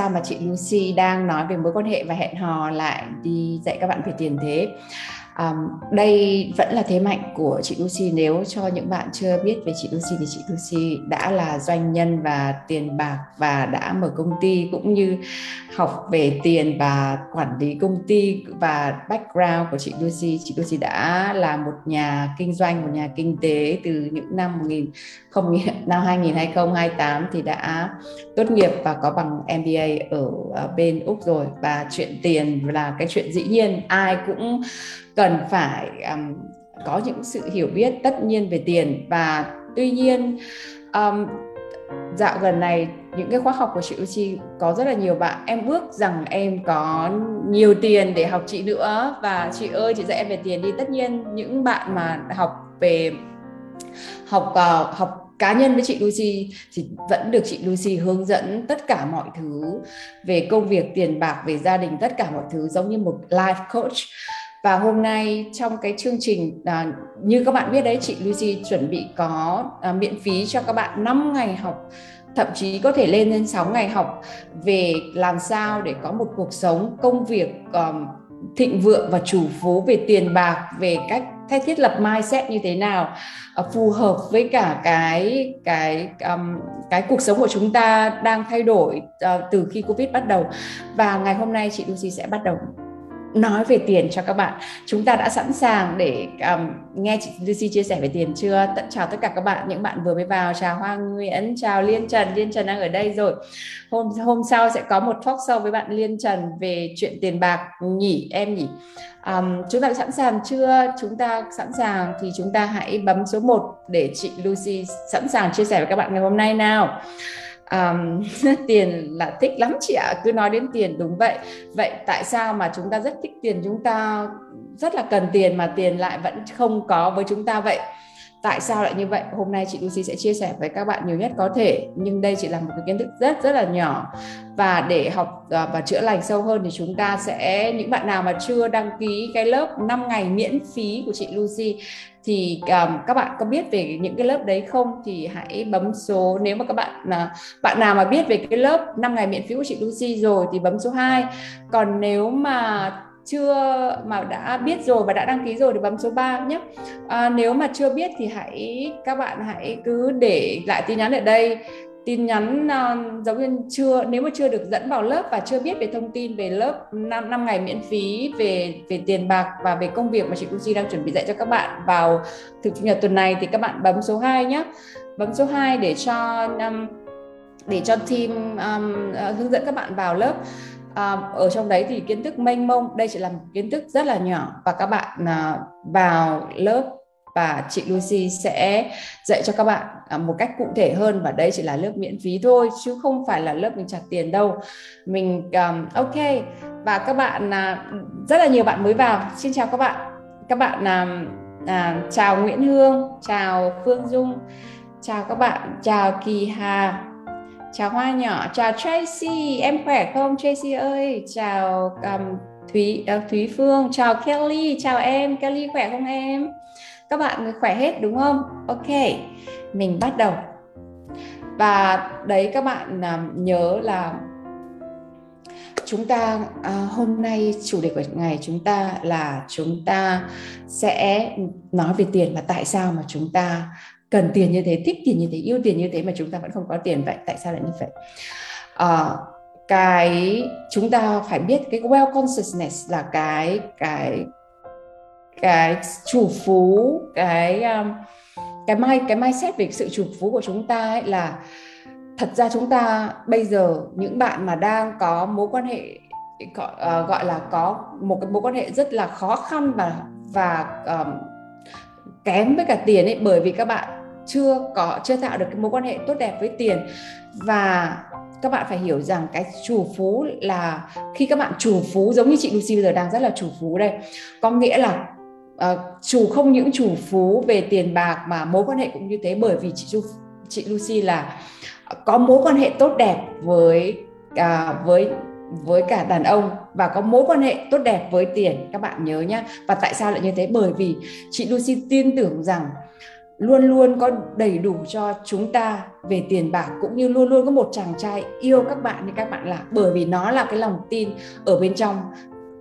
Sao mà chị Lucy đang nói về mối quan hệ và hẹn hò lại đi dạy các bạn về tiền thế? Um, đây vẫn là thế mạnh của chị Lucy. Nếu cho những bạn chưa biết về chị Lucy thì chị Lucy đã là doanh nhân và tiền bạc và đã mở công ty cũng như học về tiền và quản lý công ty và background của chị Lucy. Chị Lucy đã là một nhà kinh doanh một nhà kinh tế từ những năm 1000 không năm 2028 thì đã tốt nghiệp và có bằng MBA ở, ở bên Úc rồi. Và chuyện tiền là cái chuyện dĩ nhiên. Ai cũng cần phải um, có những sự hiểu biết tất nhiên về tiền. Và tuy nhiên um, dạo gần này những cái khóa học của chị Uchi có rất là nhiều bạn. Em ước rằng em có nhiều tiền để học chị nữa. Và chị ơi chị dạy em về tiền đi. Tất nhiên những bạn mà học về học uh, học cá nhân với chị Lucy thì vẫn được chị Lucy hướng dẫn tất cả mọi thứ về công việc tiền bạc về gia đình tất cả mọi thứ giống như một life coach và hôm nay trong cái chương trình à, như các bạn biết đấy chị Lucy chuẩn bị có à, miễn phí cho các bạn 5 ngày học thậm chí có thể lên đến 6 ngày học về làm sao để có một cuộc sống công việc um, thịnh vượng và chủ phú về tiền bạc về cách thay thiết lập mindset như thế nào uh, phù hợp với cả cái cái um, cái cuộc sống của chúng ta đang thay đổi uh, từ khi covid bắt đầu. Và ngày hôm nay chị Lucy sẽ bắt đầu nói về tiền cho các bạn. Chúng ta đã sẵn sàng để um, nghe chị Lucy chia sẻ về tiền chưa? Tận chào tất cả các bạn những bạn vừa mới vào. Chào Hoa Nguyễn chào Liên Trần. Liên Trần đang ở đây rồi. Hôm hôm sau sẽ có một talk show với bạn Liên Trần về chuyện tiền bạc. Nhỉ em nhỉ? Um, chúng ta sẵn sàng chưa? Chúng ta sẵn sàng thì chúng ta hãy bấm số 1 để chị Lucy sẵn sàng chia sẻ với các bạn ngày hôm nay nào um, tiền là thích lắm chị ạ cứ nói đến tiền đúng vậy. Vậy tại sao mà chúng ta rất thích tiền chúng ta rất là cần tiền mà tiền lại vẫn không có với chúng ta vậy? Tại sao lại như vậy? Hôm nay chị Lucy sẽ chia sẻ với các bạn nhiều nhất có thể nhưng đây chỉ là một cái kiến thức rất rất là nhỏ. Và để học à, và chữa lành sâu hơn thì chúng ta sẽ những bạn nào mà chưa đăng ký cái lớp 5 ngày miễn phí của chị Lucy thì um, các bạn có biết về những cái lớp đấy không? Thì hãy bấm số nếu mà các bạn là bạn nào mà biết về cái lớp 5 ngày miễn phí của chị Lucy rồi thì bấm số 2 còn nếu mà chưa mà đã biết rồi và đã đăng ký rồi thì bấm số 3 nhé. À, nếu mà chưa biết thì hãy các bạn hãy cứ để lại tin nhắn ở đây. Tin nhắn uh, giáo viên chưa nếu mà chưa được dẫn vào lớp và chưa biết về thông tin về lớp 5, 5 ngày miễn phí về về tiền bạc và về công việc mà chị Lucy đang chuẩn bị dạy cho các bạn vào thực chủ nhật tuần này thì các bạn bấm số 2 nhé. Bấm số 2 để cho um, để cho team um, uh, hướng dẫn các bạn vào lớp à, ở trong đấy thì kiến thức mênh mông đây chỉ là một kiến thức rất là nhỏ. Và các bạn à, vào lớp và chị Lucy sẽ dạy cho các bạn à, một cách cụ thể hơn. Và đây chỉ là lớp miễn phí thôi chứ không phải là lớp mình trả tiền đâu. Mình um, ok. Và các bạn uh, rất là nhiều bạn mới vào. Xin chào các bạn. Các bạn uh, uh, chào Nguyễn Hương chào Phương Dung chào các bạn chào Kỳ Hà chào Hoa nhỏ chào Tracy em khỏe không? Tracy ơi chào um, Thúy uh, Thúy Phương chào Kelly chào em. Kelly khỏe không em? Các bạn khỏe hết đúng không? Ok mình bắt đầu. Và đấy các bạn uh, nhớ là chúng ta uh, hôm nay chủ đề của ngày chúng ta là chúng ta sẽ nói về tiền và tại sao mà chúng ta cần tiền như thế thích tiền như thế yêu tiền như thế mà chúng ta vẫn không có tiền vậy tại sao lại như vậy? À, cái chúng ta phải biết cái well consciousness là cái cái cái chủ phú cái um, cái mai cái mindset về sự chủ phú của chúng ta ấy là thật ra chúng ta bây giờ những bạn mà đang có mối quan hệ gọi, uh, gọi là có một cái mối quan hệ rất là khó khăn và và um, kém với cả tiền ấy bởi vì các bạn chưa có chưa tạo được cái mối quan hệ tốt đẹp với tiền. Và các bạn phải hiểu rằng cái chủ phú là khi các bạn chủ phú giống như chị Lucy bây giờ đang rất là chủ phú đây. Có nghĩa là uh, chủ không những chủ phú về tiền bạc mà mối quan hệ cũng như thế. Bởi vì chị chị Lucy là có mối quan hệ tốt đẹp với uh, với với cả đàn ông và có mối quan hệ tốt đẹp với tiền. Các bạn nhớ nhá. Và tại sao lại như thế? Bởi vì chị Lucy tin tưởng rằng luôn luôn có đầy đủ cho chúng ta về tiền bạc cũng như luôn luôn có một chàng trai yêu các bạn như các bạn là. Bởi vì nó là cái lòng tin ở bên trong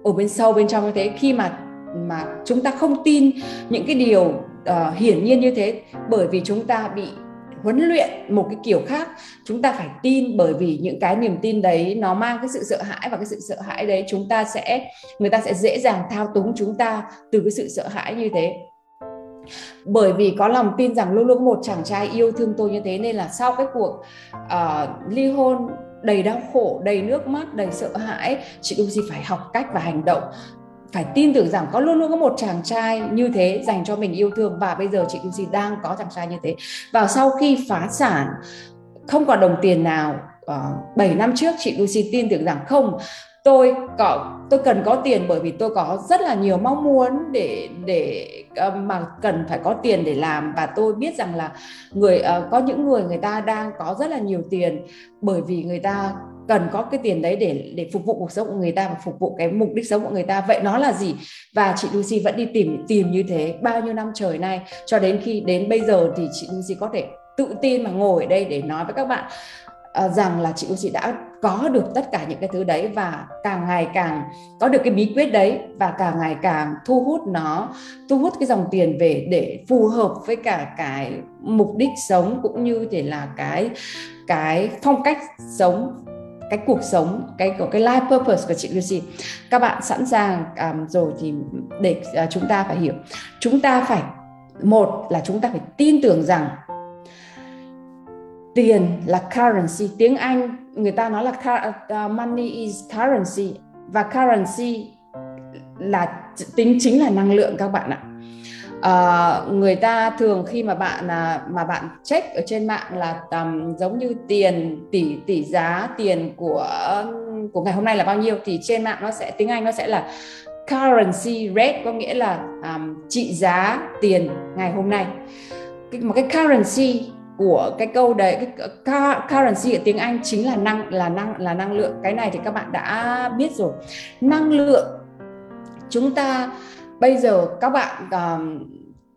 ở bên sâu bên trong như thế. Khi mà mà chúng ta không tin những cái điều uh, hiển nhiên như thế bởi vì chúng ta bị huấn luyện một cái kiểu khác chúng ta phải tin. Bởi vì những cái niềm tin đấy nó mang cái sự sợ hãi và cái sự sợ hãi đấy chúng ta sẽ người ta sẽ dễ dàng thao túng chúng ta từ cái sự sợ hãi như thế bởi vì có lòng tin rằng luôn luôn có một chàng trai yêu thương tôi như thế nên là sau cái cuộc uh, ly hôn đầy đau khổ đầy nước mắt đầy sợ hãi chị Lucy phải học cách và hành động. Phải tin tưởng rằng có luôn luôn có một chàng trai như thế dành cho mình yêu thương và bây giờ chị Lucy đang có chàng trai như thế. Và sau khi phá sản không còn đồng tiền nào ờ, uh, 7 năm trước chị Lucy tin tưởng rằng không tôi có, tôi cần có tiền bởi vì tôi có rất là nhiều mong muốn để để ờ, mà cần phải có tiền để làm. Và tôi biết rằng là người ờ, có những người người ta đang có rất là nhiều tiền bởi vì người ta cần có cái tiền đấy để để phục vụ cuộc sống của người ta và phục vụ cái mục đích sống của người ta. Vậy nó là gì? Và chị Lucy vẫn đi tìm tìm như thế bao nhiêu năm trời nay. Cho đến khi, đến bây giờ thì chị Lucy có thể tự tin mà ngồi ở đây để nói với các bạn uh, rằng là chị Lucy đã có được tất cả những cái thứ đấy và càng ngày càng có được cái bí quyết đấy và càng ngày càng thu hút nó thu hút cái dòng tiền về để phù hợp với cả cái mục đích sống cũng như thể là cái cái phong cách sống cái cuộc sống cái của cái life purpose của chị Lucy các bạn sẵn sàng um, rồi thì để uh, chúng ta phải hiểu. Chúng ta phải một là chúng ta phải tin tưởng rằng tiền là currency tiếng Anh người ta nói là à, money is currency và currency là tính chính là năng lượng các bạn ạ. Uh, người ta thường khi mà bạn à, mà bạn check ở trên mạng là um, giống như tiền tỷ tỷ giá tiền của của ngày hôm nay là bao nhiêu thì trên mạng nó sẽ tiếng Anh nó sẽ là currency rate có nghĩa là um, trị giá tiền ngày hôm nay. Cái, một cái currency của cái câu đấy cái currency ở tiếng Anh chính là năng là năng là năng lượng. Cái này thì các bạn đã biết rồi. Năng lượng chúng ta bây giờ các bạn uh,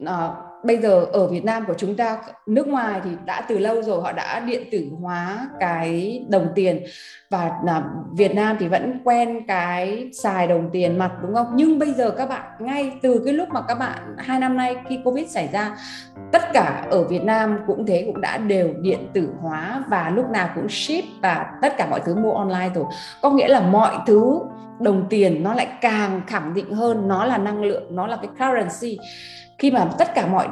uh, bây giờ ở Việt Nam của chúng ta, nước ngoài thì đã từ lâu rồi, họ đã điện tử hóa cái đồng tiền. Và là Việt Nam thì vẫn quen cái xài đồng tiền mặt, đúng không? Nhưng bây giờ các bạn, ngay từ cái lúc mà các bạn, hai năm nay khi Covid xảy ra, tất cả ở Việt Nam cũng thế, cũng đã đều điện tử hóa và lúc nào cũng ship và tất cả mọi thứ mua online rồi. Có nghĩa là mọi thứ đồng tiền nó lại càng khẳng định hơn, nó là năng lượng, nó là cái currency khi mà tất cả mọi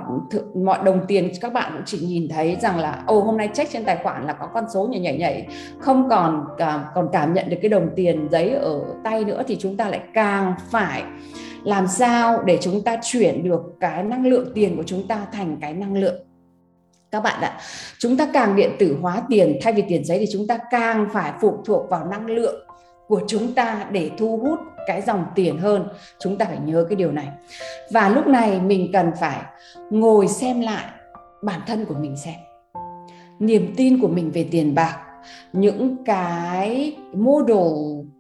mọi đồng tiền các bạn cũng chỉ nhìn thấy rằng là ô hôm nay check trên tài khoản là có con số nhảy nhảy nhảy. Không còn còn cảm nhận được cái đồng tiền giấy ở tay nữa thì chúng ta lại càng phải làm sao để chúng ta chuyển được cái năng lượng tiền của chúng ta thành cái năng lượng. Các bạn ạ, chúng ta càng điện tử hóa tiền thay vì tiền giấy thì chúng ta càng phải phụ thuộc vào năng lượng của chúng ta để thu hút cái dòng tiền hơn. Chúng ta phải nhớ cái điều này. Và lúc này mình cần phải ngồi xem lại bản thân của mình xem. Niềm tin của mình về tiền bạc, những cái model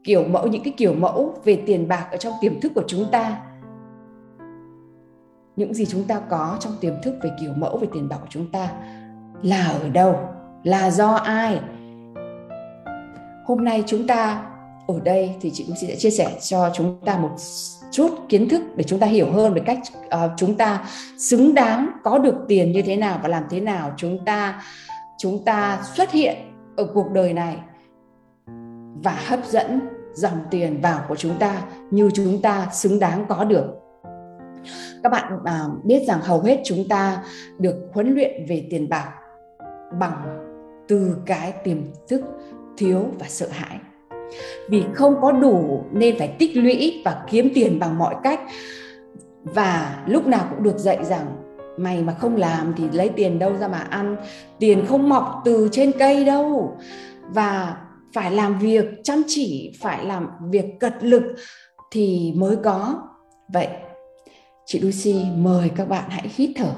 kiểu mẫu, những cái kiểu mẫu về tiền bạc ở trong tiềm thức của chúng ta. Những gì chúng ta có trong tiềm thức về kiểu mẫu, về tiền bạc của chúng ta là ở đâu? Là do ai? Hôm nay chúng ta ở đây thì chị cũng sẽ chia sẻ cho chúng ta một chút kiến thức để chúng ta hiểu hơn về cách uh, chúng ta xứng đáng có được tiền như thế nào và làm thế nào chúng ta chúng ta xuất hiện ở cuộc đời này và hấp dẫn dòng tiền vào của chúng ta như chúng ta xứng đáng có được. Các bạn uh, biết rằng hầu hết chúng ta được huấn luyện về tiền bạc bằng từ cái tiềm thức thiếu và sợ hãi vì không có đủ nên phải tích lũy và kiếm tiền bằng mọi cách. Và lúc nào cũng được dạy rằng, mày mà không làm thì lấy tiền đâu ra mà ăn. Tiền không mọc từ trên cây đâu. Và phải làm việc, chăm chỉ, phải làm việc cật lực thì mới có. Vậy, chị Lucy, mời các bạn hãy hít thở.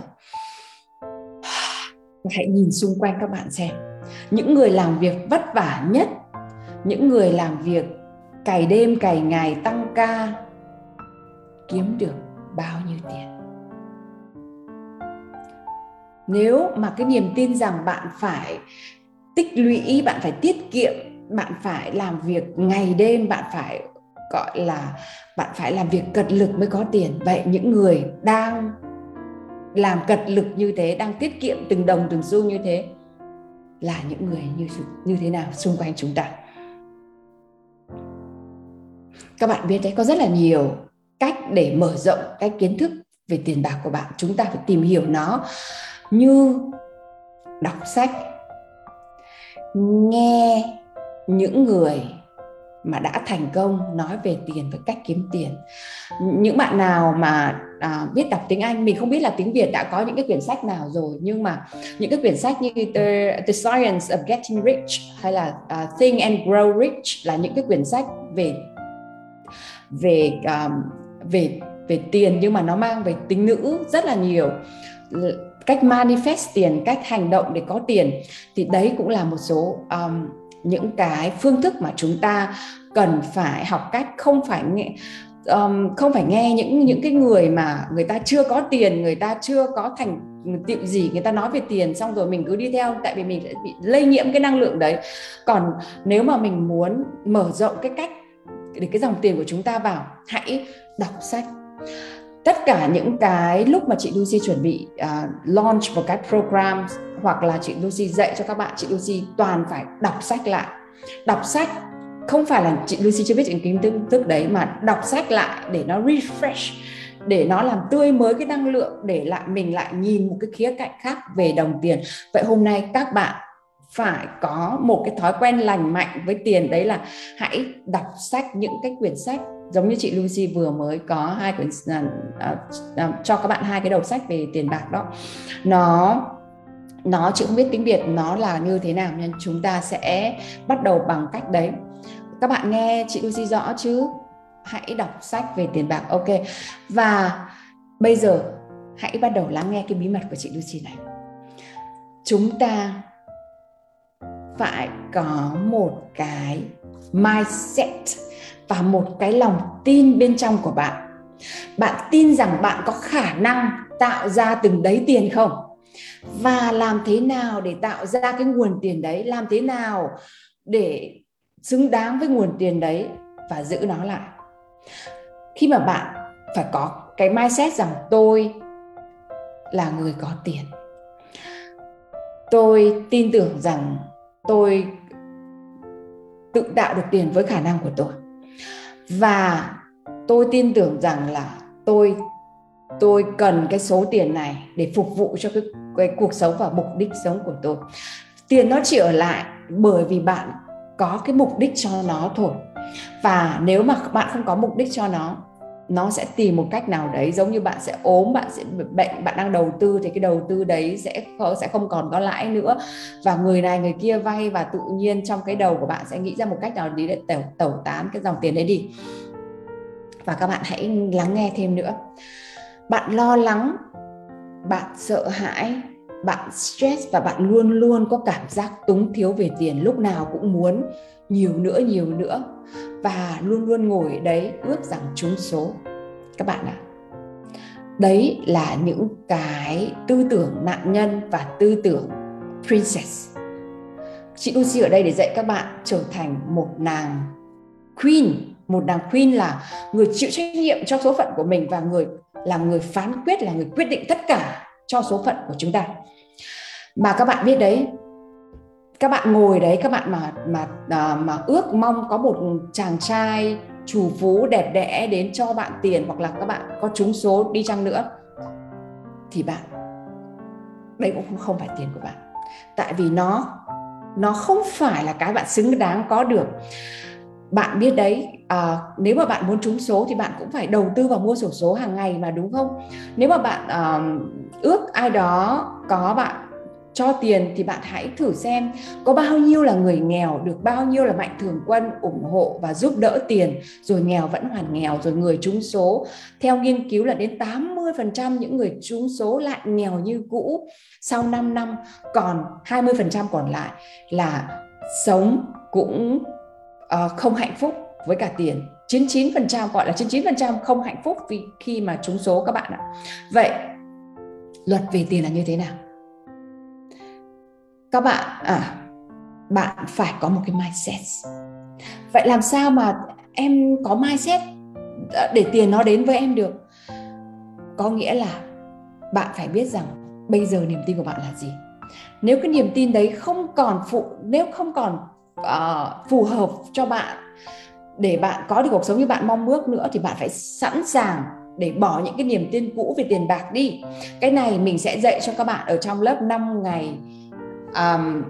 Hãy nhìn xung quanh các bạn xem. Những người làm việc vất vả nhất những người làm việc, cày đêm cày ngày tăng ca, kiếm được bao nhiêu tiền? Nếu mà cái niềm tin rằng bạn phải tích lũy, bạn phải tiết kiệm, bạn phải làm việc ngày đêm, bạn phải, gọi là, bạn phải làm việc cật lực mới có tiền. Vậy những người đang làm cật lực như thế, đang tiết kiệm từng đồng, từng xu như thế là những người như như thế nào xung quanh chúng ta? Các bạn biết đấy có rất là nhiều cách để mở rộng cái kiến thức về tiền bạc của bạn. Chúng ta phải tìm hiểu nó như đọc sách nghe những người mà đã thành công nói về tiền và cách kiếm tiền. Những bạn nào mà à, biết đọc tiếng Anh mình không biết là tiếng Việt đã có những cái quyển sách nào rồi nhưng mà những cái quyển sách như The, The Science of Getting Rich hay là uh, Think and Grow Rich là những cái quyển sách về về um, về về tiền nhưng mà nó mang về tính nữ rất là nhiều. Cách manifest tiền cách hành động để có tiền thì đấy cũng là một số um, những cái phương thức mà chúng ta cần phải học cách không phải nghe um, không phải nghe những những cái người mà người ta chưa có tiền người ta chưa có thành tiệu gì người ta nói về tiền xong rồi mình cứ đi theo tại vì mình sẽ bị lây nhiễm cái năng lượng đấy. Còn nếu mà mình muốn mở rộng cái cách để cái dòng tiền của chúng ta vào hãy đọc sách. Tất cả những cái lúc mà chị Lucy chuẩn bị uh, launch một cái program hoặc là chị Lucy dạy cho các bạn chị Lucy toàn phải đọc sách lại. Đọc sách không phải là chị Lucy chưa biết những kiến thức, thức đấy mà đọc sách lại để nó refresh để nó làm tươi mới cái năng lượng để lại mình lại nhìn một cái khía cạnh khác về đồng tiền. Vậy hôm nay các bạn phải có một cái thói quen lành mạnh với tiền đấy là hãy đọc sách những cái quyển sách. Giống như chị Lucy vừa mới có hai quyển à, à, à, cho các bạn hai cái đầu sách về tiền bạc đó. Nó nó chị không biết tiếng Việt nó là như thế nào nên chúng ta sẽ bắt đầu bằng cách đấy. Các bạn nghe chị Lucy rõ chứ? Hãy đọc sách về tiền bạc ok. Và bây giờ hãy bắt đầu lắng nghe cái bí mật của chị Lucy này. Chúng ta phải có một cái mindset và một cái lòng tin bên trong của bạn. Bạn tin rằng bạn có khả năng tạo ra từng đấy tiền không? Và làm thế nào để tạo ra cái nguồn tiền đấy? Làm thế nào để xứng đáng với nguồn tiền đấy và giữ nó lại? Khi mà bạn phải có cái mindset rằng tôi là người có tiền. Tôi tin tưởng rằng tôi tự tạo được tiền với khả năng của tôi. Và tôi tin tưởng rằng là tôi tôi cần cái số tiền này để phục vụ cho cái, cái cuộc sống và mục đích sống của tôi. Tiền nó chỉ ở lại bởi vì bạn có cái mục đích cho nó thôi. Và nếu mà bạn không có mục đích cho nó nó sẽ tìm một cách nào đấy, giống như bạn sẽ ốm, bạn sẽ bệnh, bạn đang đầu tư thì cái đầu tư đấy sẽ sẽ không còn có lãi nữa. Và người này, người kia vay và tự nhiên trong cái đầu của bạn sẽ nghĩ ra một cách nào đấy để tẩu tẩu tán cái dòng tiền đấy đi. Và các bạn hãy lắng nghe thêm nữa. Bạn lo lắng, bạn sợ hãi, bạn stress và bạn luôn luôn có cảm giác túng thiếu về tiền, lúc nào cũng muốn nhiều nữa nhiều nữa. Và luôn luôn ngồi đấy ước rằng trúng số. Các bạn ạ. À, đấy là những cái tư tưởng nạn nhân và tư tưởng princess. Chị Lucy ở đây để dạy các bạn trở thành một nàng queen. Một nàng queen là người chịu trách nhiệm cho số phận của mình và người là người phán quyết là người quyết định tất cả cho số phận của chúng ta. Mà các bạn biết đấy các bạn ngồi đấy các bạn mà mà à, mà ước mong có một chàng trai chủ phú đẹp đẽ đến cho bạn tiền hoặc là các bạn có trúng số đi chăng nữa thì bạn đây cũng không phải tiền của bạn. Tại vì nó nó không phải là cái bạn xứng đáng có được. Bạn biết đấy à, nếu mà bạn muốn trúng số thì bạn cũng phải đầu tư vào mua sổ số hàng ngày mà đúng không? Nếu mà bạn à, ước ai đó có bạn cho tiền thì bạn hãy thử xem có bao nhiêu là người nghèo được bao nhiêu là mạnh thường quân ủng hộ và giúp đỡ tiền rồi nghèo vẫn hoàn nghèo rồi người trúng số theo nghiên cứu là đến 80% những người trúng số lại nghèo như cũ sau 5 năm còn 20% còn lại là sống cũng uh, không hạnh phúc với cả tiền 99% gọi là 99% không hạnh phúc vì khi mà trúng số các bạn ạ. Vậy luật về tiền là như thế nào? Các bạn à bạn phải có một cái mindset. Vậy làm sao mà em có mindset à, để tiền nó đến với em được? Có nghĩa là bạn phải biết rằng bây giờ niềm tin của bạn là gì. Nếu cái niềm tin đấy không còn phụ nếu không còn uh, phù hợp cho bạn để bạn có được cuộc sống như bạn mong ước nữa thì bạn phải sẵn sàng để bỏ những cái niềm tin cũ về tiền bạc đi cái này mình sẽ dạy cho các bạn ở trong lớp 5 ngày um,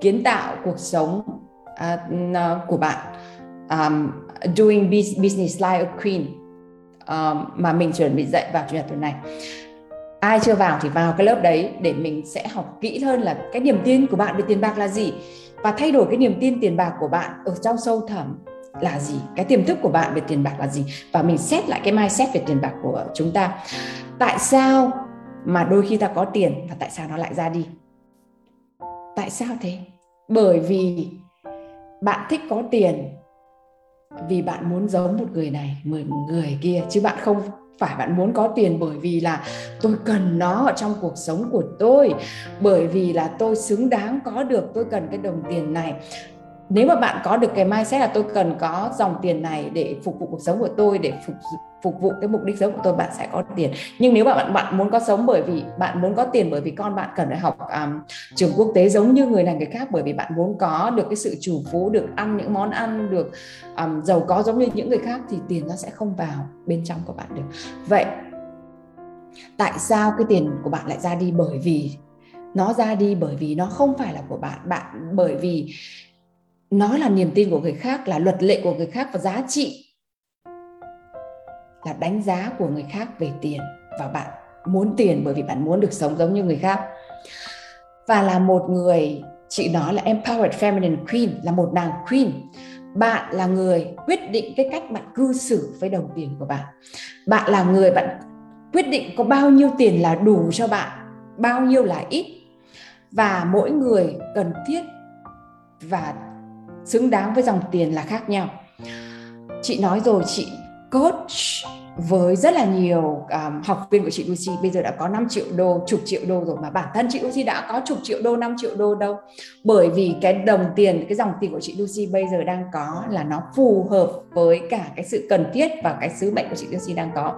kiến tạo cuộc sống uh, của bạn. Um, doing business like a queen um, mà mình chuẩn bị dạy vào chủ nhật tuần này. Ai chưa vào thì vào cái lớp đấy để mình sẽ học kỹ hơn là cái niềm tin của bạn về tiền bạc là gì. Và thay đổi cái niềm tin tiền bạc của bạn ở trong sâu thẳm là gì cái tiềm thức của bạn về tiền bạc là gì. Và mình xét lại cái mindset về tiền bạc của chúng ta. Tại sao mà đôi khi ta có tiền và tại sao nó lại ra đi? Tại sao thế? Bởi vì bạn thích có tiền, vì bạn muốn giống một người này một người kia, chứ bạn không phải bạn muốn có tiền bởi vì là tôi cần nó ở trong cuộc sống của tôi, bởi vì là tôi xứng đáng có được, tôi cần cái đồng tiền này nếu mà bạn có được cái mindset là tôi cần có dòng tiền này để phục vụ cuộc sống của tôi để phục phục vụ cái mục đích sống của tôi bạn sẽ có tiền. Nhưng nếu mà bạn bạn muốn có sống bởi vì bạn muốn có tiền bởi vì con bạn cần phải học um, trường quốc tế giống như người này người khác. Bởi vì bạn muốn có được cái sự chủ phú được ăn những món ăn được um, giàu có giống như những người khác thì tiền nó sẽ không vào bên trong của bạn được. Vậy tại sao cái tiền của bạn lại ra đi? Bởi vì nó ra đi bởi vì nó không phải là của bạn. Bạn bởi vì nó là niềm tin của người khác, là luật lệ của người khác và giá trị. Là đánh giá của người khác về tiền. Và bạn muốn tiền bởi vì bạn muốn được sống giống như người khác. Và là một người, chị nói là empowered feminine queen, là một nàng queen. Bạn là người quyết định cái cách bạn cư xử với đồng tiền của bạn. Bạn là người bạn quyết định có bao nhiêu tiền là đủ cho bạn, bao nhiêu là ít. Và mỗi người cần thiết và xứng đáng với dòng tiền là khác nhau chị nói rồi chị coach với rất là nhiều um, học viên của chị Lucy bây giờ đã có 5 triệu đô, chục triệu đô rồi mà bản thân chị Lucy đã có chục triệu đô, 5 triệu đô đâu. Bởi vì cái đồng tiền, cái dòng tiền của chị Lucy bây giờ đang có là nó phù hợp với cả cái sự cần thiết và cái sứ mệnh của chị Lucy đang có.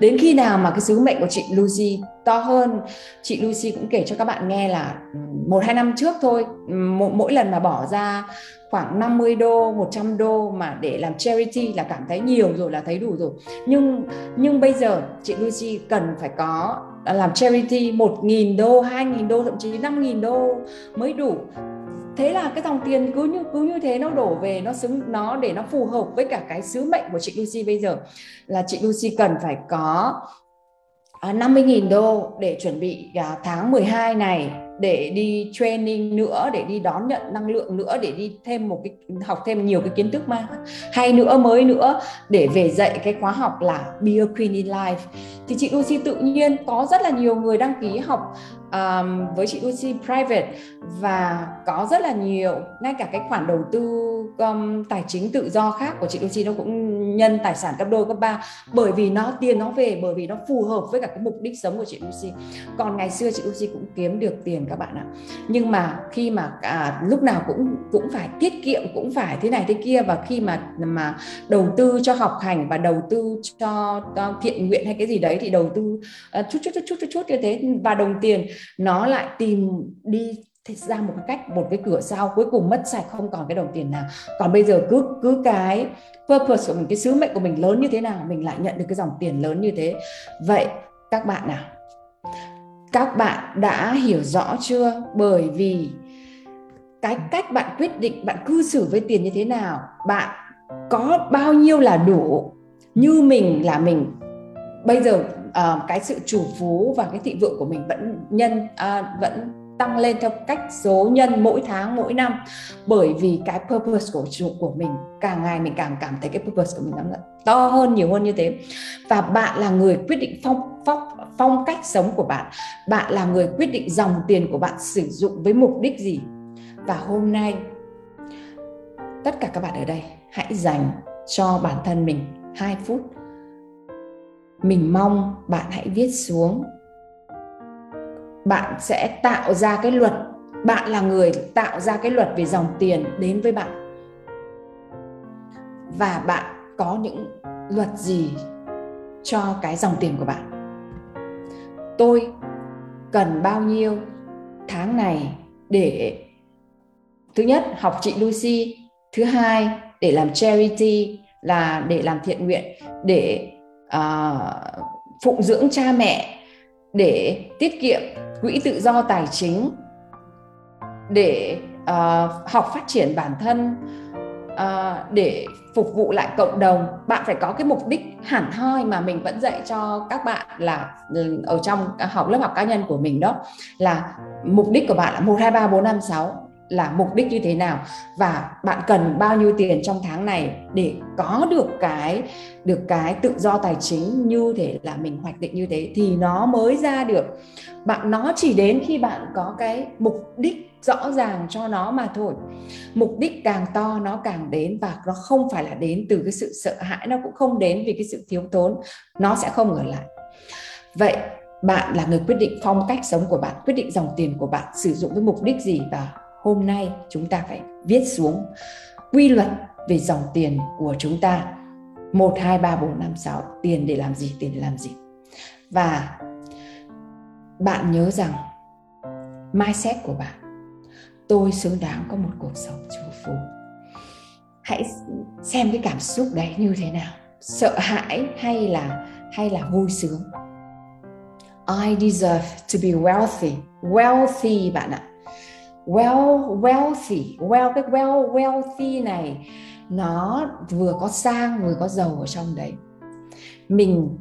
Đến khi nào mà cái sứ mệnh của chị Lucy to hơn, chị Lucy cũng kể cho các bạn nghe là ừ, một hai năm trước thôi, ừ, mỗi, mỗi lần mà bỏ ra khoảng 50 đô, 100 đô mà để làm charity là cảm thấy nhiều rồi là thấy đủ rồi. Nhưng nhưng bây giờ chị Lucy cần phải có à, làm charity 1.000 đô, 2.000 đô, thậm chí 5.000 đô mới đủ. Thế là cái dòng tiền cứ như cứ như thế nó đổ về nó xứng nó để nó phù hợp với cả cái sứ mệnh của chị Lucy bây giờ. Là chị Lucy cần phải có à, 50.000 đô để chuẩn bị à, tháng 12 này để đi training nữa để đi đón nhận năng lượng nữa để đi thêm một cái học thêm nhiều cái kiến thức mà hay nữa mới nữa để về dạy cái khóa học là Be a Queen in Life. Thì chị Lucy tự nhiên có rất là nhiều người đăng ký học um, với chị Lucy private và có rất là nhiều ngay cả cái khoản đầu tư um, tài chính tự do khác của chị Lucy nó cũng nhân tài sản gấp đôi gấp ba bởi vì nó tiền nó về bởi vì nó phù hợp với cả cái mục đích sống của chị Lucy còn ngày xưa chị Lucy cũng kiếm được tiền các bạn ạ. Nhưng mà khi mà à, lúc nào cũng cũng phải tiết kiệm cũng phải thế này thế kia và khi mà mà đầu tư cho học hành và đầu tư cho, uh, thiện nguyện hay cái gì đấy thì đầu tư uh, chút chút chút chút chút chút như thế. Và đồng tiền nó lại tìm đi ra một cái cách một cái cửa sau cuối cùng mất sạch không còn cái đồng tiền nào. Còn bây giờ cứ cứ cái purpose của mình cái sứ mệnh của mình lớn như thế nào mình lại nhận được cái dòng tiền lớn như thế. Vậy các bạn nào? Các bạn đã hiểu rõ chưa? Bởi vì cái cách bạn quyết định bạn cư xử với tiền như thế nào bạn có bao nhiêu là đủ như mình là mình. Bây giờ uh, cái sự chủ phú và cái thị vượng của mình vẫn nhân uh, vẫn tăng lên theo cách số nhân mỗi tháng, mỗi năm. Bởi vì cái purpose của của mình, càng ngày mình càng cảm thấy cái purpose của mình nó to hơn, nhiều hơn như thế. Và bạn là người quyết định phong phong phong cách sống của bạn. Bạn là người quyết định dòng tiền của bạn sử dụng với mục đích gì. Và hôm nay, tất cả các bạn ở đây, hãy dành cho bản thân mình 2 phút. Mình mong bạn hãy viết xuống bạn sẽ tạo ra cái luật. Bạn là người tạo ra cái luật về dòng tiền đến với bạn. Và bạn có những luật gì cho cái dòng tiền của bạn? Tôi cần bao nhiêu tháng này để thứ nhất học chị Lucy. Thứ hai để làm charity là để làm thiện nguyện để uh, phụng dưỡng cha mẹ để tiết kiệm quỹ tự do tài chính để uh, học phát triển bản thân uh, để phục vụ lại cộng đồng. Bạn phải có cái mục đích hẳn hoi mà mình vẫn dạy cho các bạn là ừ, ở trong ờ, học lớp học cá nhân của mình đó là mục đích của bạn là một hai ba bốn năm sáu là mục đích như thế nào và bạn cần bao nhiêu tiền trong tháng này để có được cái được cái tự do tài chính như thế là mình hoạch định như thế thì nó mới ra được. Bạn, nó chỉ đến khi bạn có cái mục đích rõ ràng cho nó mà thôi. Mục đích càng to nó càng đến và nó không phải là đến từ cái sự sợ hãi, nó cũng không đến vì cái sự thiếu thốn, nó sẽ không ở lại. Vậy bạn là người quyết định phong cách sống của bạn, quyết định dòng tiền của bạn, sử dụng với mục đích gì và hôm nay chúng ta phải viết xuống quy luật về dòng tiền của chúng ta. 1, 2, 3, 4, 5, 6 tiền để làm gì, tiền để làm gì. Và bạn nhớ rằng mindset của bạn tôi xứng đáng có một cuộc sống chủ phú. Hãy xem cái cảm xúc đấy như thế nào. Sợ hãi hay là hay là vui sướng? I deserve to be wealthy. Wealthy bạn ạ well, wealthy, well, cái well, wealthy này, nó vừa có sang, vừa có giàu ở trong đấy. Mình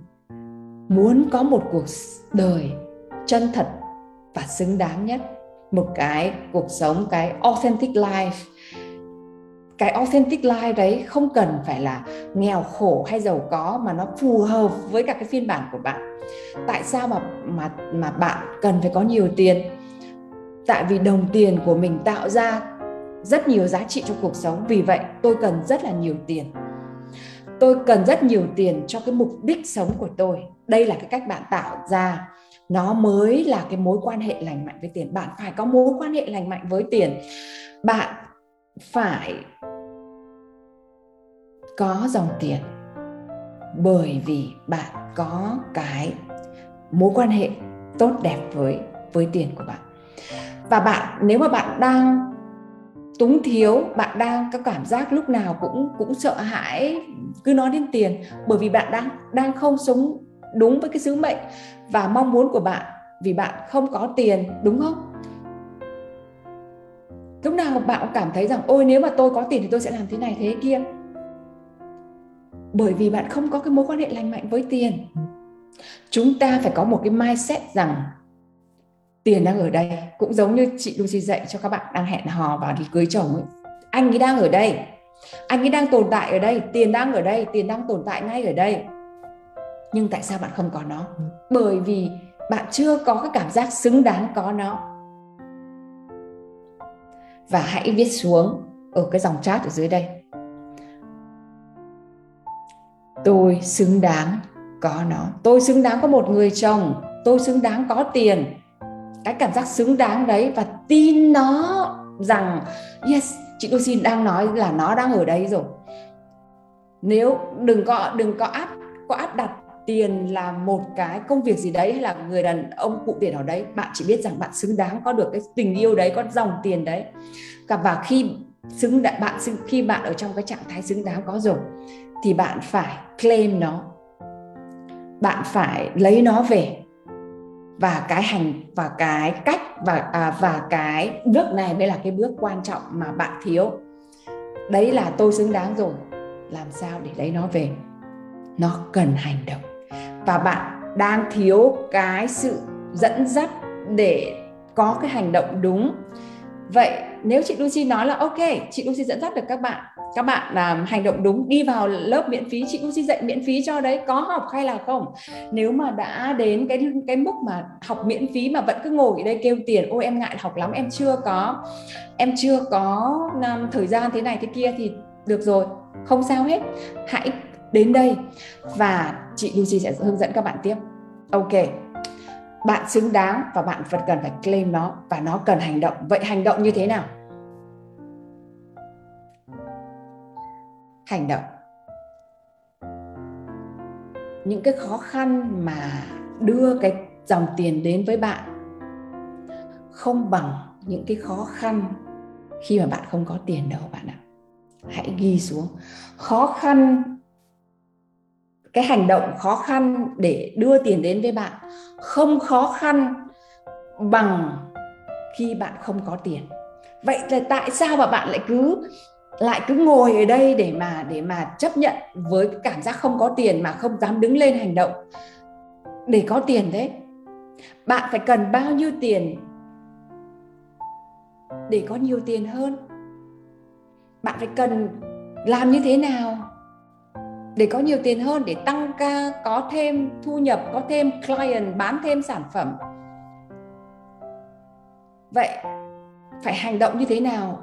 muốn có một cuộc đời chân thật và xứng đáng nhất. Một cái cuộc sống, cái authentic life. Cái authentic life đấy không cần phải là nghèo khổ hay giàu có mà nó phù hợp với cả cái phiên bản của bạn. Tại sao mà mà mà bạn cần phải có nhiều tiền? Tại vì đồng tiền của mình tạo ra rất nhiều giá trị cho cuộc sống, vì vậy tôi cần rất là nhiều tiền. Tôi cần rất nhiều tiền cho cái mục đích sống của tôi. Đây là cái cách bạn tạo ra. Nó mới là cái mối quan hệ lành mạnh với tiền. Bạn phải có mối quan hệ lành mạnh với tiền. Bạn phải có dòng tiền. Bởi vì bạn có cái mối quan hệ tốt đẹp với với tiền của bạn và bạn, nếu mà bạn đang túng thiếu, bạn đang có cảm giác lúc nào cũng cũng sợ hãi, cứ nói đến tiền, bởi vì bạn đang đang không sống đúng với cái sứ mệnh và mong muốn của bạn vì bạn không có tiền, đúng không? Lúc nào bạn cũng cảm thấy rằng, ôi, nếu mà tôi có tiền thì tôi sẽ làm thế này, thế kia. Bởi vì bạn không có cái mối quan hệ lành mạnh với tiền. Chúng ta phải có một cái mindset rằng tiền đang ở đây, cũng giống như chị Lucy dạy cho các bạn đang hẹn hò và đi cưới chồng ấy. Anh ấy đang ở đây. Anh ấy đang tồn tại ở đây. Tiền đang ở đây. Tiền đang tồn tại ngay ở đây. Nhưng tại sao bạn không có nó? Bởi vì bạn chưa có cái cảm giác xứng đáng có nó. Và hãy viết xuống ở cái dòng chat ở dưới đây. Tôi xứng đáng có nó. Tôi xứng đáng có một người chồng. Tôi xứng đáng có tiền cái cảm giác xứng đáng đấy và tin nó rằng, yes, chị Lucy đang nói là nó đang ở đây rồi. Nếu đừng có đừng có áp có áp đặt tiền là một cái công việc gì đấy hay là người đàn ông cụ tiền ở đấy, bạn chỉ biết rằng bạn xứng đáng, có được cái tình yêu đấy, có dòng tiền đấy. Và khi xứng đáng bạn xứng, khi bạn ở trong cái trạng thái xứng đáng có rồi, thì bạn phải claim nó. Bạn phải lấy nó về và cái hành và cái cách và à, và cái bước này mới là cái bước quan trọng mà bạn thiếu. Đấy là tôi xứng đáng rồi làm sao để lấy nó về? Nó cần hành động. Và bạn đang thiếu cái sự dẫn dắt để có cái hành động đúng vậy nếu chị Lucy nói là ok chị Lucy dẫn dắt được các bạn các bạn làm hành động đúng đi vào lớp miễn phí chị Lucy dạy miễn phí cho đấy có học hay là không? Nếu mà đã đến cái cái mức mà học miễn phí mà vẫn cứ ngồi ở đây kêu tiền ôi em ngại học lắm em chưa có em chưa có um, thời gian thế này thế kia thì được rồi không sao hết hãy đến đây và chị Lucy sẽ hướng dẫn các bạn tiếp. Ok bạn xứng đáng và bạn vẫn cần phải claim nó và nó cần hành động. Vậy hành động như thế nào? Hành động. Những cái khó khăn mà đưa cái dòng tiền đến với bạn không bằng những cái khó khăn khi mà bạn không có tiền đâu bạn ạ. Hãy ghi xuống. Khó khăn cái hành động khó khăn để đưa tiền đến với bạn không khó khăn bằng khi bạn không có tiền. Vậy là tại sao mà bạn lại cứ lại cứ ngồi ở đây để mà để mà chấp nhận với cái cảm giác không có tiền mà không dám đứng lên hành động để có tiền thế? Bạn phải cần bao nhiêu tiền để có nhiều tiền hơn? Bạn phải cần làm như thế nào? Để có nhiều tiền hơn, để tăng ca, có thêm thu nhập, có thêm client, bán thêm sản phẩm. Vậy phải hành động như thế nào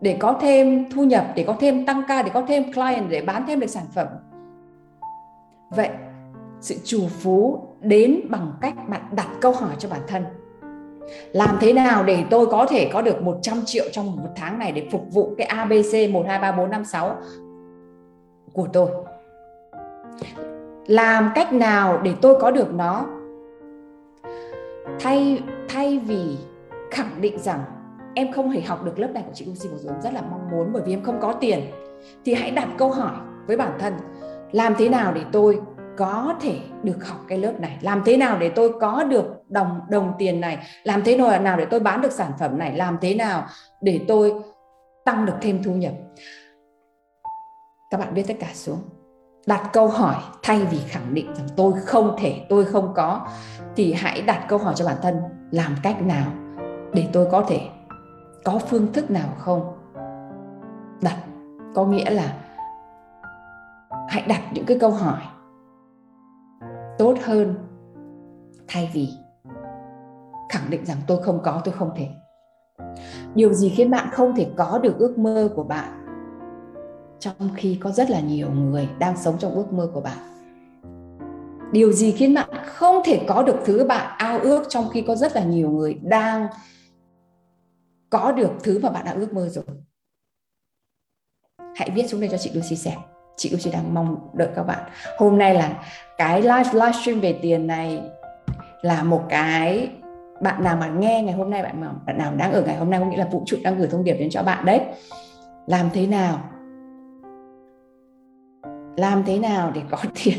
để có thêm thu nhập, để có thêm tăng ca, để có thêm client, để bán thêm được sản phẩm? Vậy sự chủ phú đến bằng cách bạn đặt câu hỏi cho bản thân. Làm thế nào để tôi có thể có được 100 triệu trong một tháng này để phục vụ cái ABC 1 2 3 4 5 6 của tôi? Làm cách nào để tôi có được nó? Thay thay vì khẳng định rằng em không hề học được lớp này của chị Lucy vừa rồi rất là mong muốn bởi vì em không có tiền, thì hãy đặt câu hỏi với bản thân, làm thế nào để tôi có thể được học cái lớp này? Làm thế nào để tôi có được đồng đồng tiền này? Làm thế nào nào để tôi bán được sản phẩm này? Làm thế nào để tôi tăng được thêm thu nhập? Các bạn viết tất cả xuống đặt câu hỏi thay vì khẳng định rằng tôi không thể, tôi không có, thì hãy đặt câu hỏi cho bản thân, làm cách nào để tôi có thể có phương thức nào không? Đặt, có nghĩa là hãy đặt những cái câu hỏi tốt hơn thay vì khẳng định rằng tôi không có, tôi không thể. Điều gì khiến bạn không thể có được ước mơ của bạn trong khi có rất là nhiều người đang sống trong ước mơ của bạn. Điều gì khiến bạn không thể có được thứ bạn ao ước trong khi có rất là nhiều người đang có được thứ mà bạn đã ước mơ rồi? Hãy viết xuống đây cho chị Lucy xem. Chị Lucy đang mong đợi các bạn. Hôm nay là cái live livestream về tiền này là một cái bạn nào mà nghe ngày hôm nay, bạn mà bạn nào đang ở ngày hôm nay, có nghĩa là vũ trụ đang gửi thông điệp đến cho bạn đấy. Làm thế nào làm thế nào để có tiền?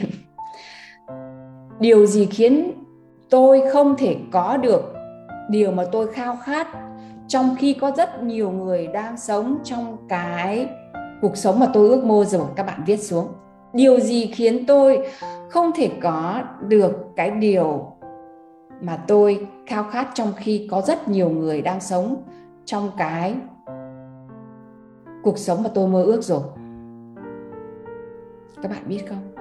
Điều gì khiến tôi không thể có được điều mà tôi khao khát trong khi có rất nhiều người đang sống trong cái cuộc sống mà tôi ước mơ rồi các bạn viết xuống? Điều gì khiến tôi không thể có được cái điều mà tôi khao khát trong khi có rất nhiều người đang sống trong cái cuộc sống mà tôi mơ ước rồi? Các bạn biết không?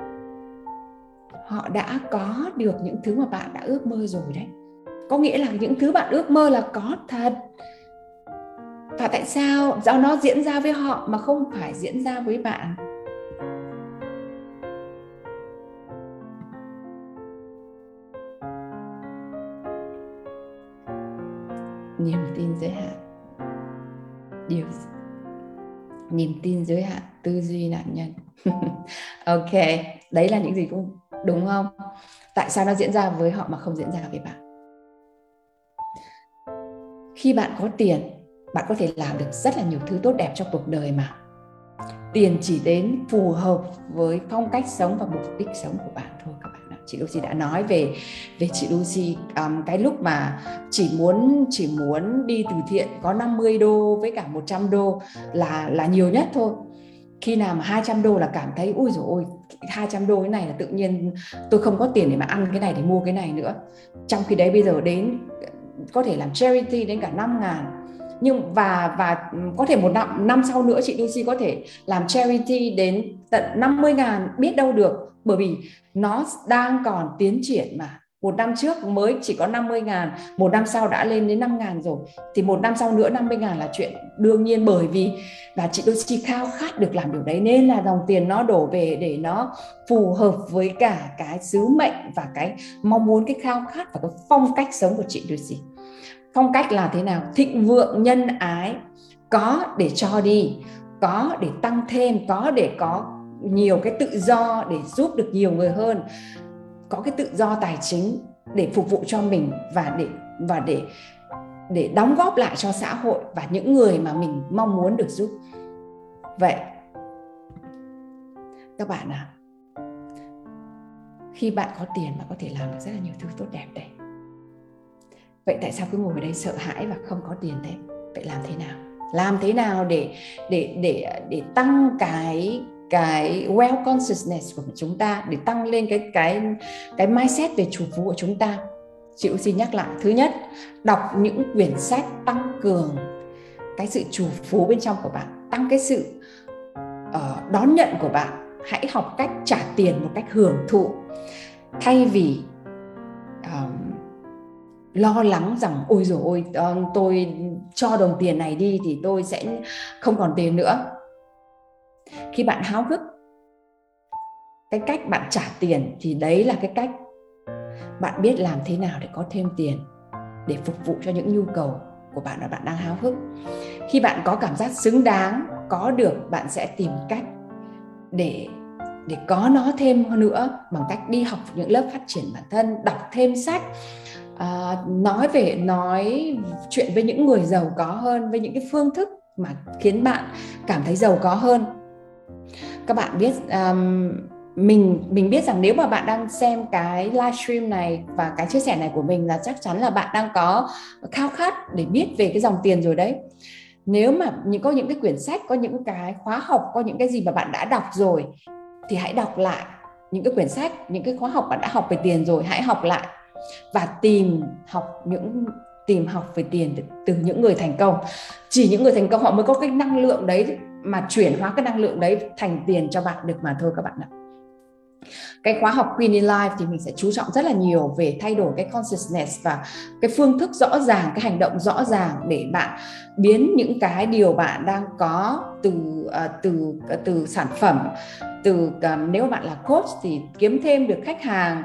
Họ đã có được những thứ mà bạn đã ước mơ rồi đấy. Có nghĩa là những thứ bạn ước mơ là có thật. Và tại sao do nó diễn ra với họ mà không phải diễn ra với bạn? Niềm tin giới hạn. Điều niềm tin giới hạn, tư duy nạn nhân. Ok, đấy là những gì cũng đúng không? Tại sao nó diễn ra với họ mà không diễn ra với bạn? Khi bạn có tiền, bạn có thể làm được rất là nhiều thứ tốt đẹp trong cuộc đời mà. Tiền chỉ đến phù hợp với phong cách sống và mục đích sống của bạn thôi. các chị Lucy đã nói về về chị Lucy um, cái lúc mà chỉ muốn chỉ muốn đi từ thiện có 50 đô với cả 100 đô là là nhiều nhất thôi. Khi nào mà 200 đô là cảm thấy ui rồi ôi 200 đô cái này là tự nhiên tôi không có tiền để mà ăn cái này để mua cái này nữa. Trong khi đấy bây giờ đến có thể làm charity đến cả 5 ngàn nhưng và và có thể một năm năm sau nữa chị Lucy có thể làm charity đến tận 50 ngàn, biết đâu được. Bởi vì nó đang còn tiến triển mà. Một năm trước mới chỉ có 50 ngàn, một năm sau đã lên đến 5 ngàn rồi. Thì một năm sau nữa 50 ngàn là chuyện đương nhiên bởi vì và chị Lucy khao khát được làm điều đấy. Nên là dòng tiền nó đổ về để nó phù hợp với cả cái sứ mệnh và cái mong muốn, cái khao khát và cái phong cách sống của chị Lucy phong cách là thế nào? Thịnh vượng, nhân ái, có để cho đi, có để tăng thêm, có để có nhiều cái tự do để giúp được nhiều người hơn. Có cái tự do tài chính để phục vụ cho mình và để và để để đóng góp lại cho xã hội và những người mà mình mong muốn được giúp. Vậy, các bạn à khi bạn có tiền mà có thể làm được rất là nhiều thứ tốt đẹp đấy vậy tại sao cứ ngồi ở đây sợ hãi và không có tiền thế? Vậy làm thế nào? Làm thế nào để để để để tăng cái cái well consciousness của chúng ta để tăng lên cái cái cái mindset về chủ phú của chúng ta? Chị cũng xin nhắc lại. Thứ nhất đọc những quyển sách tăng cường cái sự chủ phú bên trong của bạn tăng cái sự uh, đón nhận của bạn. Hãy học cách trả tiền một cách hưởng thụ. Thay vì um, lo lắng rằng, ôi rồi ôi ờ, tôi cho đồng tiền này đi thì tôi sẽ không còn tiền nữa. Khi bạn háo hức, cái cách bạn trả tiền thì đấy là cái cách bạn biết làm thế nào để có thêm tiền để phục vụ cho những nhu cầu của bạn và bạn đang háo hức. Khi bạn có cảm giác xứng đáng, có được, bạn sẽ tìm cách để để có nó thêm hơn nữa bằng cách đi học những lớp phát triển bản thân, đọc thêm sách à, nói về nói chuyện với những người giàu có hơn với những cái phương thức mà khiến bạn cảm thấy giàu có hơn. Các bạn biết um, mình mình biết rằng nếu mà bạn đang xem cái livestream này và cái chia sẻ này của mình là chắc chắn là bạn đang có khao khát để biết về cái dòng tiền rồi đấy. Nếu mà những có những cái quyển sách có những cái khóa học có những cái gì mà bạn đã đọc rồi thì hãy đọc lại những cái quyển sách những cái khóa học bạn đã học về tiền rồi hãy học lại và tìm học những, tìm học về tiền từ những người thành công. Chỉ những người thành công họ mới có cái năng lượng đấy mà chuyển hóa cái năng lượng đấy thành tiền cho bạn được mà thôi các bạn ạ. Cái khóa học Queen in Life thì mình sẽ chú trọng rất là nhiều về thay đổi cái consciousness và cái phương thức rõ ràng, cái hành động rõ ràng để bạn biến những cái điều bạn đang có từ ờ, từ ờ, từ sản phẩm, từ ờ, nếu bạn là coach thì kiếm thêm được khách hàng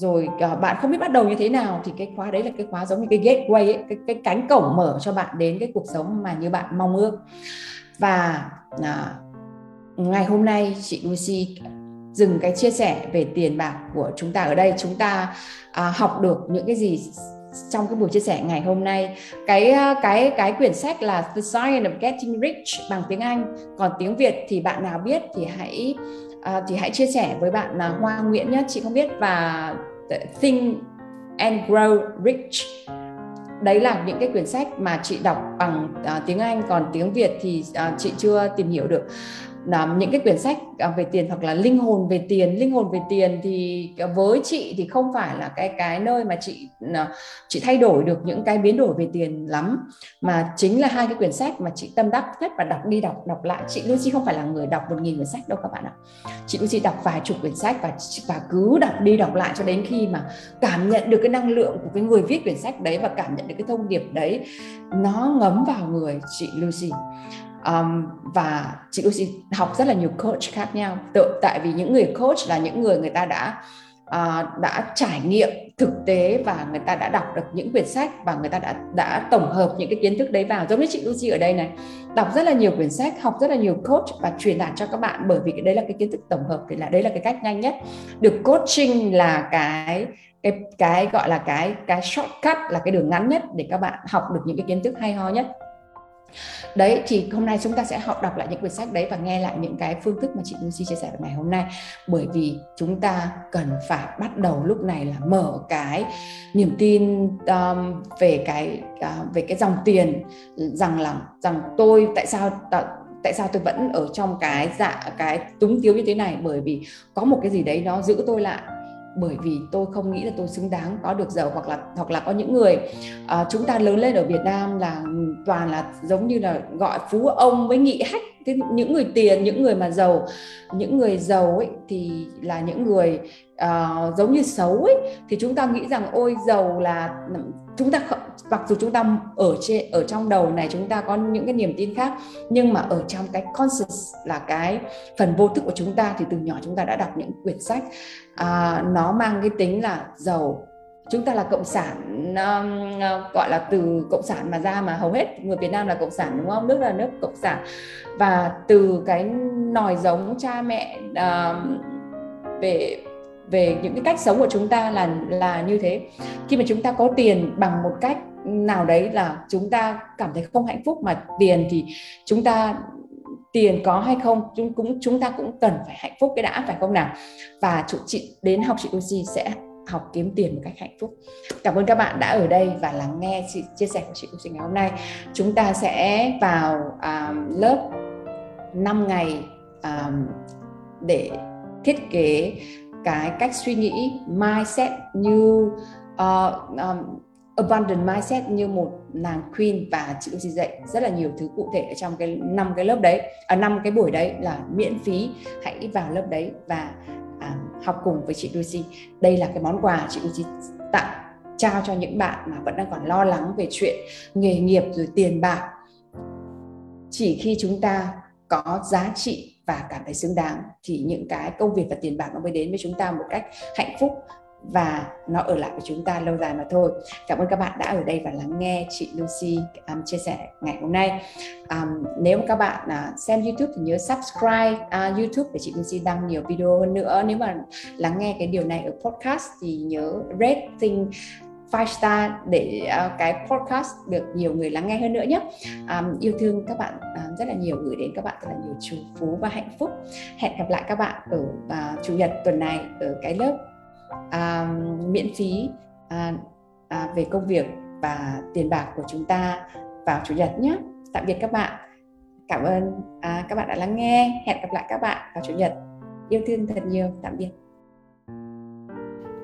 rồi ờ, bạn không biết bắt đầu như thế nào thì cái khóa đấy là cái khóa giống như cái gateway ấy, cái cái cánh cổng mở cho bạn đến cái cuộc sống mà như bạn mong ước. Và à, ngày hôm nay chị Lucy dừng cái chia sẻ về tiền bạc của chúng ta ở đây. Chúng ta à, học được những cái gì trong cái buổi chia sẻ ngày hôm nay. Cái à, cái cái quyển sách là The Science of Getting Rich bằng tiếng Anh. Còn tiếng Việt thì bạn nào biết thì hãy uh, thì hãy chia sẻ với bạn là Hoa Nguyễn nhé chị không biết. Và Think and Grow Rich. Đấy là những cái quyển sách mà chị đọc bằng uh, tiếng Anh còn tiếng Việt thì uh, chị chưa tìm hiểu được là những cái quyển sách à, về tiền hoặc là linh hồn về tiền. Linh hồn về tiền thì à, với chị thì không phải là cái cái nơi mà chị à, chị thay đổi được những cái biến đổi về tiền lắm. Mà chính là hai cái quyển sách mà chị tâm đắc nhất và đọc đi đọc đọc lại. Chị Lucy không phải là người đọc một nghìn quyển sách đâu các bạn ạ. Chị Lucy đọc vài chục quyển sách và và cứ đọc đi đọc lại cho đến khi mà cảm nhận được cái năng lượng của cái người viết quyển sách đấy và cảm nhận được cái thông điệp đấy, nó ngấm vào người chị Lucy um, và chị Lucy học rất là nhiều coach khác nhau. Tự tại vì những người coach là những người người ta đã uh, đã trải nghiệm thực tế và người ta đã đọc được những quyển sách và người ta đã đã tổng hợp những cái kiến thức đấy vào. Giống như chị Lucy ở đây này đọc rất là nhiều quyển sách học rất là nhiều coach và truyền đạt cho các bạn bởi vì cái đấy là cái kiến thức tổng hợp thì là đấy là cái cách nhanh nhất. Được coaching là cái cái cái gọi là cái cái shortcut là cái đường ngắn nhất để các bạn học được những cái kiến thức hay ho nhất đấy thì hôm nay chúng ta sẽ học đọc lại những quyển sách đấy và nghe lại những cái phương thức mà chị Lucy chia sẻ vào ngày hôm nay. Bởi vì chúng ta cần phải bắt đầu lúc này là mở cái niềm tin um, về cái uh, về cái dòng tiền rằng là rằng tôi tại sao tại sao tôi vẫn ở trong cái dạ cái túng thiếu như thế này? Bởi vì có một cái gì đấy nó giữ tôi lại bởi vì tôi không nghĩ là tôi xứng đáng có được giàu hoặc là hoặc là có những người uh, chúng ta lớn lên ở Việt Nam là toàn là giống như là gọi phú ông với nghị hách. Cái những người tiền những người mà giàu những người giàu ấy thì là những người uh, giống như xấu ấy thì chúng ta nghĩ rằng ôi giàu là chúng ta mặc dù chúng ta ở trên ở trong đầu này chúng ta có những cái niềm tin khác nhưng mà ở trong cái conscious là cái phần vô thức của chúng ta thì từ nhỏ chúng ta đã đọc những quyển sách uh, nó mang cái tính là giàu. Chúng ta là cộng sản um, gọi là từ cộng sản mà ra mà hầu hết người Việt Nam là cộng sản đúng không? Nước là nước cộng sản. Và từ cái nòi giống cha mẹ uh, về về những cái cách sống của chúng ta là là như thế. Khi mà chúng ta có tiền bằng một cách nào đấy là chúng ta cảm thấy không hạnh phúc mà tiền thì chúng ta tiền có hay không chúng cũng chúng ta cũng cần phải hạnh phúc cái đã phải không nào? Và chủ chị đến học chị Lucy sẽ học kiếm tiền một cách hạnh phúc. Cảm ơn các bạn đã ở đây và lắng nghe chị chia sẻ của chị Lucy ngày hôm nay. Chúng ta sẽ vào um, lớp 5 ngày um, để thiết kế cái cách suy nghĩ mindset như uh, um, abundant mindset như một nàng queen và chị Lucy dạy rất là nhiều thứ cụ thể ở trong cái năm cái lớp đấy ở à, năm cái buổi đấy là miễn phí. Hãy vào lớp đấy và à, học cùng với chị Lucy. Đây là cái món quà chị Lucy tặng trao cho những bạn mà vẫn đang còn lo lắng về chuyện nghề nghiệp rồi tiền bạc. Chỉ khi chúng ta có giá trị và cảm thấy xứng đáng thì những cái công việc và tiền bạc nó mới đến với chúng ta một cách hạnh phúc và nó ở lại với chúng ta lâu dài mà thôi. Cảm ơn các bạn đã ở đây và lắng nghe chị Lucy um, chia sẻ ngày hôm nay. Um, nếu mà các bạn uh, xem YouTube thì nhớ subscribe uh, YouTube để chị Lucy đăng nhiều video hơn nữa. Nếu mà lắng nghe cái điều này ở podcast thì nhớ rating five star để uh, cái podcast được nhiều người lắng nghe hơn nữa nhé. Um, yêu thương các bạn um, rất là nhiều gửi đến các bạn rất là nhiều chú phú và hạnh phúc. Hẹn gặp lại các bạn ở uh, chủ nhật tuần này ở cái lớp uh, miễn phí uh, uh, về công việc và tiền bạc của chúng ta vào chủ nhật nhé. Tạm biệt các bạn. Cảm ơn uh, các bạn đã lắng nghe. Hẹn gặp lại các bạn vào chủ nhật. Yêu thương thật nhiều. Tạm biệt.